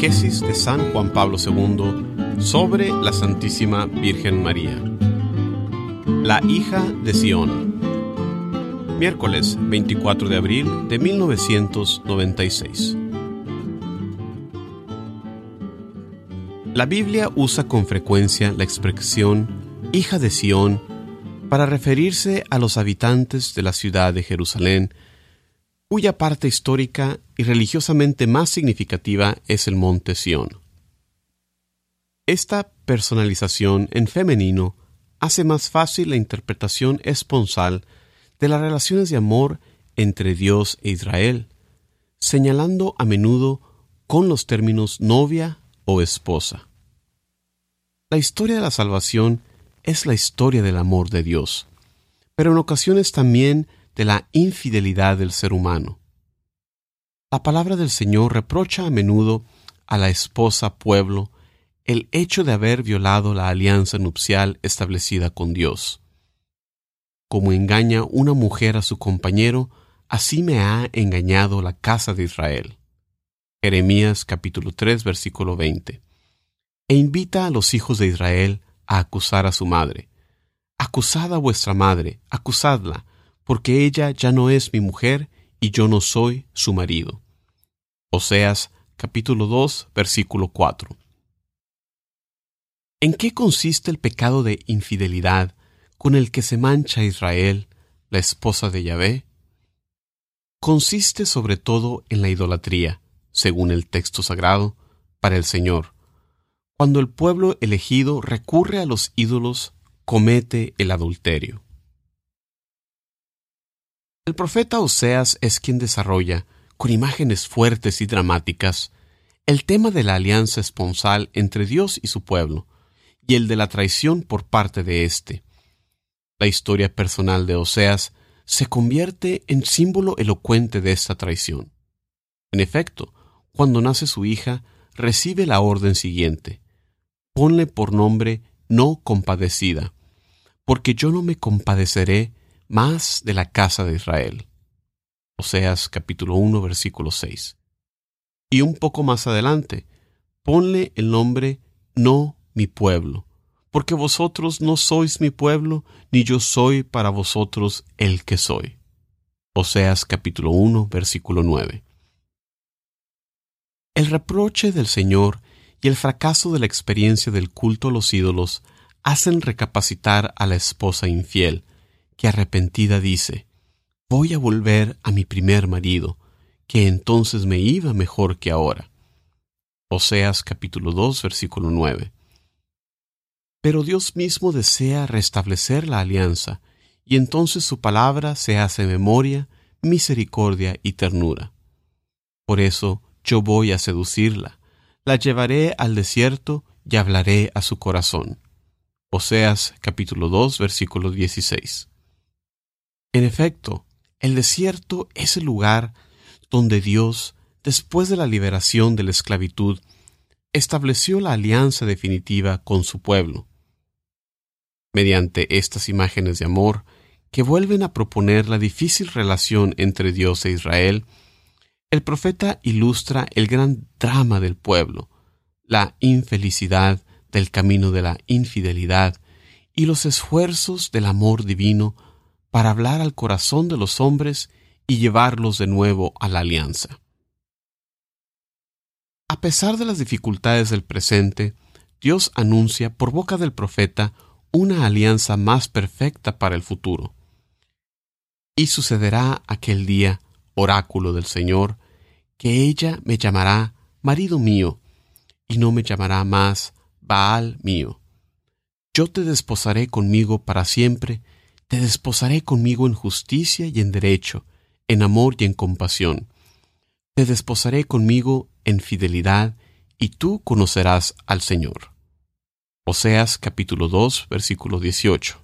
Catequesis de San Juan Pablo II sobre la Santísima Virgen María. La hija de Sión. Miércoles 24 de abril de 1996. La Biblia usa con frecuencia la expresión hija de Sión para referirse a los habitantes de la ciudad de Jerusalén, cuya parte histórica y religiosamente más significativa es el monte Sión. Esta personalización en femenino hace más fácil la interpretación esponsal de las relaciones de amor entre Dios e Israel, señalando a menudo con los términos novia o esposa. La historia de la salvación es la historia del amor de Dios, pero en ocasiones también de la infidelidad del ser humano. La palabra del Señor reprocha a menudo a la esposa pueblo el hecho de haber violado la alianza nupcial establecida con Dios. Como engaña una mujer a su compañero, así me ha engañado la casa de Israel. Jeremías capítulo 3 versículo 20. E invita a los hijos de Israel a acusar a su madre. Acusad a vuestra madre, acusadla, porque ella ya no es mi mujer y yo no soy su marido. Oseas capítulo 2 versículo 4. ¿En qué consiste el pecado de infidelidad con el que se mancha Israel, la esposa de Yahvé? Consiste sobre todo en la idolatría, según el texto sagrado, para el Señor, cuando el pueblo elegido recurre a los ídolos, comete el adulterio. El profeta Oseas es quien desarrolla, con imágenes fuertes y dramáticas, el tema de la alianza esponsal entre Dios y su pueblo, y el de la traición por parte de éste. La historia personal de Oseas se convierte en símbolo elocuente de esta traición. En efecto, cuando nace su hija, recibe la orden siguiente ponle por nombre no compadecida, porque yo no me compadeceré más de la casa de Israel. Oseas capítulo 1 versículo 6. Y un poco más adelante, ponle el nombre no mi pueblo, porque vosotros no sois mi pueblo, ni yo soy para vosotros el que soy. Oseas capítulo 1 versículo 9. El reproche del Señor y el fracaso de la experiencia del culto a los ídolos hacen recapacitar a la esposa infiel, que arrepentida dice, voy a volver a mi primer marido, que entonces me iba mejor que ahora. Oseas capítulo 2 versículo 9. Pero Dios mismo desea restablecer la alianza, y entonces su palabra se hace memoria, misericordia y ternura. Por eso yo voy a seducirla, la llevaré al desierto y hablaré a su corazón. Oseas capítulo 2 versículo 16. En efecto, el desierto es el lugar donde Dios, después de la liberación de la esclavitud, estableció la alianza definitiva con su pueblo. Mediante estas imágenes de amor, que vuelven a proponer la difícil relación entre Dios e Israel, el profeta ilustra el gran drama del pueblo, la infelicidad del camino de la infidelidad y los esfuerzos del amor divino para hablar al corazón de los hombres y llevarlos de nuevo a la alianza. A pesar de las dificultades del presente, Dios anuncia por boca del profeta una alianza más perfecta para el futuro. Y sucederá aquel día, oráculo del Señor, que ella me llamará marido mío, y no me llamará más Baal mío. Yo te desposaré conmigo para siempre, te desposaré conmigo en justicia y en derecho, en amor y en compasión. Te desposaré conmigo en fidelidad, y tú conocerás al Señor. Oseas capítulo 2, versículo 18.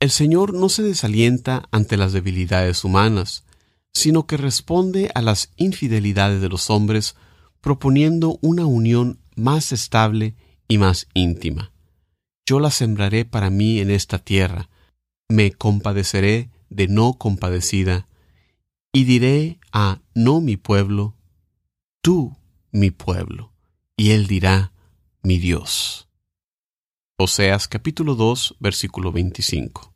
El Señor no se desalienta ante las debilidades humanas, sino que responde a las infidelidades de los hombres proponiendo una unión más estable y más íntima. Yo la sembraré para mí en esta tierra, me compadeceré de no compadecida, y diré a no mi pueblo, tú mi pueblo, y él dirá, mi Dios. Oseas capítulo 2, versículo 25.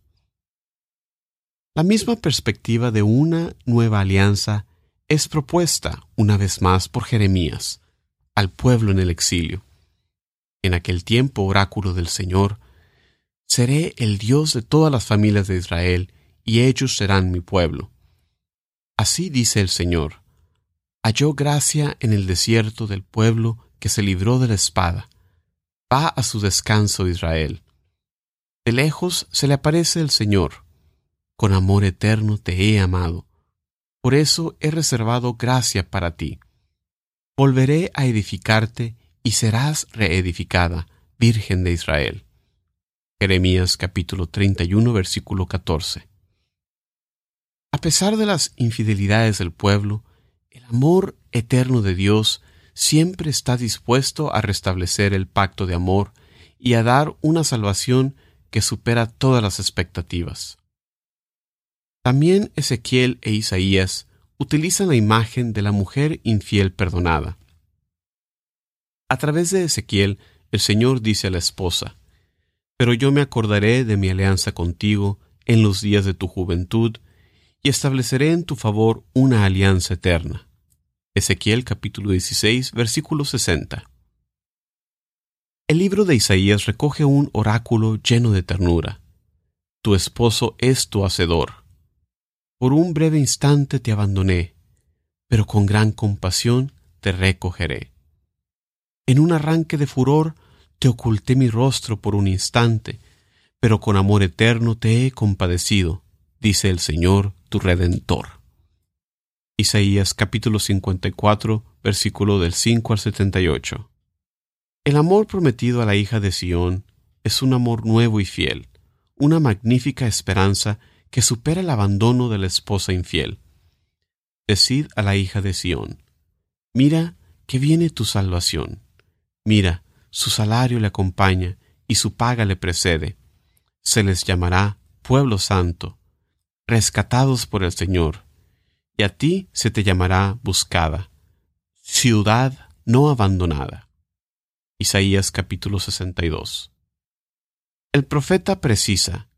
La misma perspectiva de una nueva alianza es propuesta una vez más por Jeremías al pueblo en el exilio. En aquel tiempo, oráculo del Señor, seré el Dios de todas las familias de Israel, y ellos serán mi pueblo. Así dice el Señor, halló gracia en el desierto del pueblo que se libró de la espada. Va a su descanso Israel. De lejos se le aparece el Señor. Con amor eterno te he amado. Por eso he reservado gracia para ti. Volveré a edificarte y serás reedificada, Virgen de Israel. Jeremías capítulo 31 versículo 14. A pesar de las infidelidades del pueblo, el amor eterno de Dios siempre está dispuesto a restablecer el pacto de amor y a dar una salvación que supera todas las expectativas. También Ezequiel e Isaías utilizan la imagen de la mujer infiel perdonada. A través de Ezequiel, el Señor dice a la esposa, Pero yo me acordaré de mi alianza contigo en los días de tu juventud, y estableceré en tu favor una alianza eterna. Ezequiel capítulo 16, versículo 60. El libro de Isaías recoge un oráculo lleno de ternura. Tu esposo es tu hacedor. Por un breve instante te abandoné, pero con gran compasión te recogeré. En un arranque de furor te oculté mi rostro por un instante, pero con amor eterno te he compadecido, dice el Señor tu Redentor. Isaías capítulo 54, versículo del 5 al 78. El amor prometido a la hija de Sión es un amor nuevo y fiel, una magnífica esperanza que supera el abandono de la esposa infiel. Decid a la hija de Sión, mira que viene tu salvación, mira, su salario le acompaña y su paga le precede. Se les llamará pueblo santo, rescatados por el Señor y a ti se te llamará buscada, ciudad no abandonada. Isaías capítulo 62. El profeta precisa,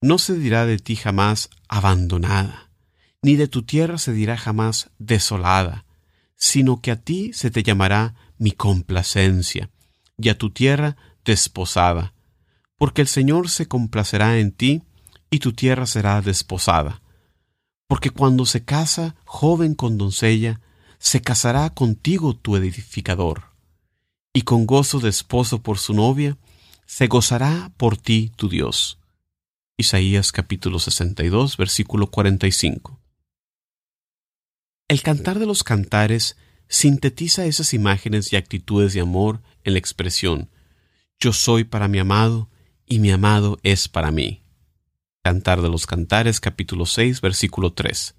no se dirá de ti jamás abandonada, ni de tu tierra se dirá jamás desolada, sino que a ti se te llamará mi complacencia, y a tu tierra desposada, porque el Señor se complacerá en ti, y tu tierra será desposada porque cuando se casa joven con doncella, se casará contigo tu edificador, y con gozo de esposo por su novia, se gozará por ti tu Dios. Isaías capítulo 62, versículo 45. El cantar de los cantares sintetiza esas imágenes y actitudes de amor en la expresión Yo soy para mi amado y mi amado es para mí. Cantar de los Cantares capítulo 6 versículo 3.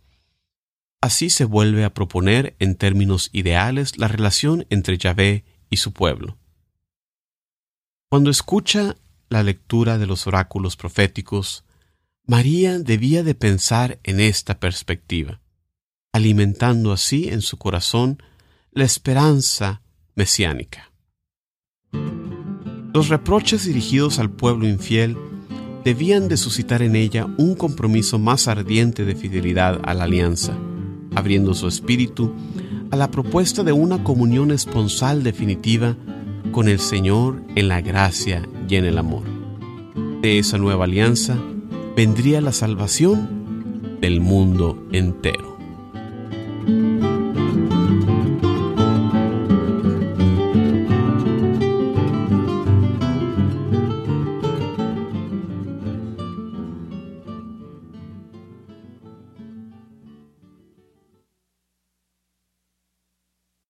Así se vuelve a proponer en términos ideales la relación entre Yahvé y su pueblo. Cuando escucha la lectura de los oráculos proféticos, María debía de pensar en esta perspectiva, alimentando así en su corazón la esperanza mesiánica. Los reproches dirigidos al pueblo infiel debían de suscitar en ella un compromiso más ardiente de fidelidad a la alianza, abriendo su espíritu a la propuesta de una comunión esponsal definitiva con el Señor en la gracia y en el amor. De esa nueva alianza vendría la salvación del mundo entero.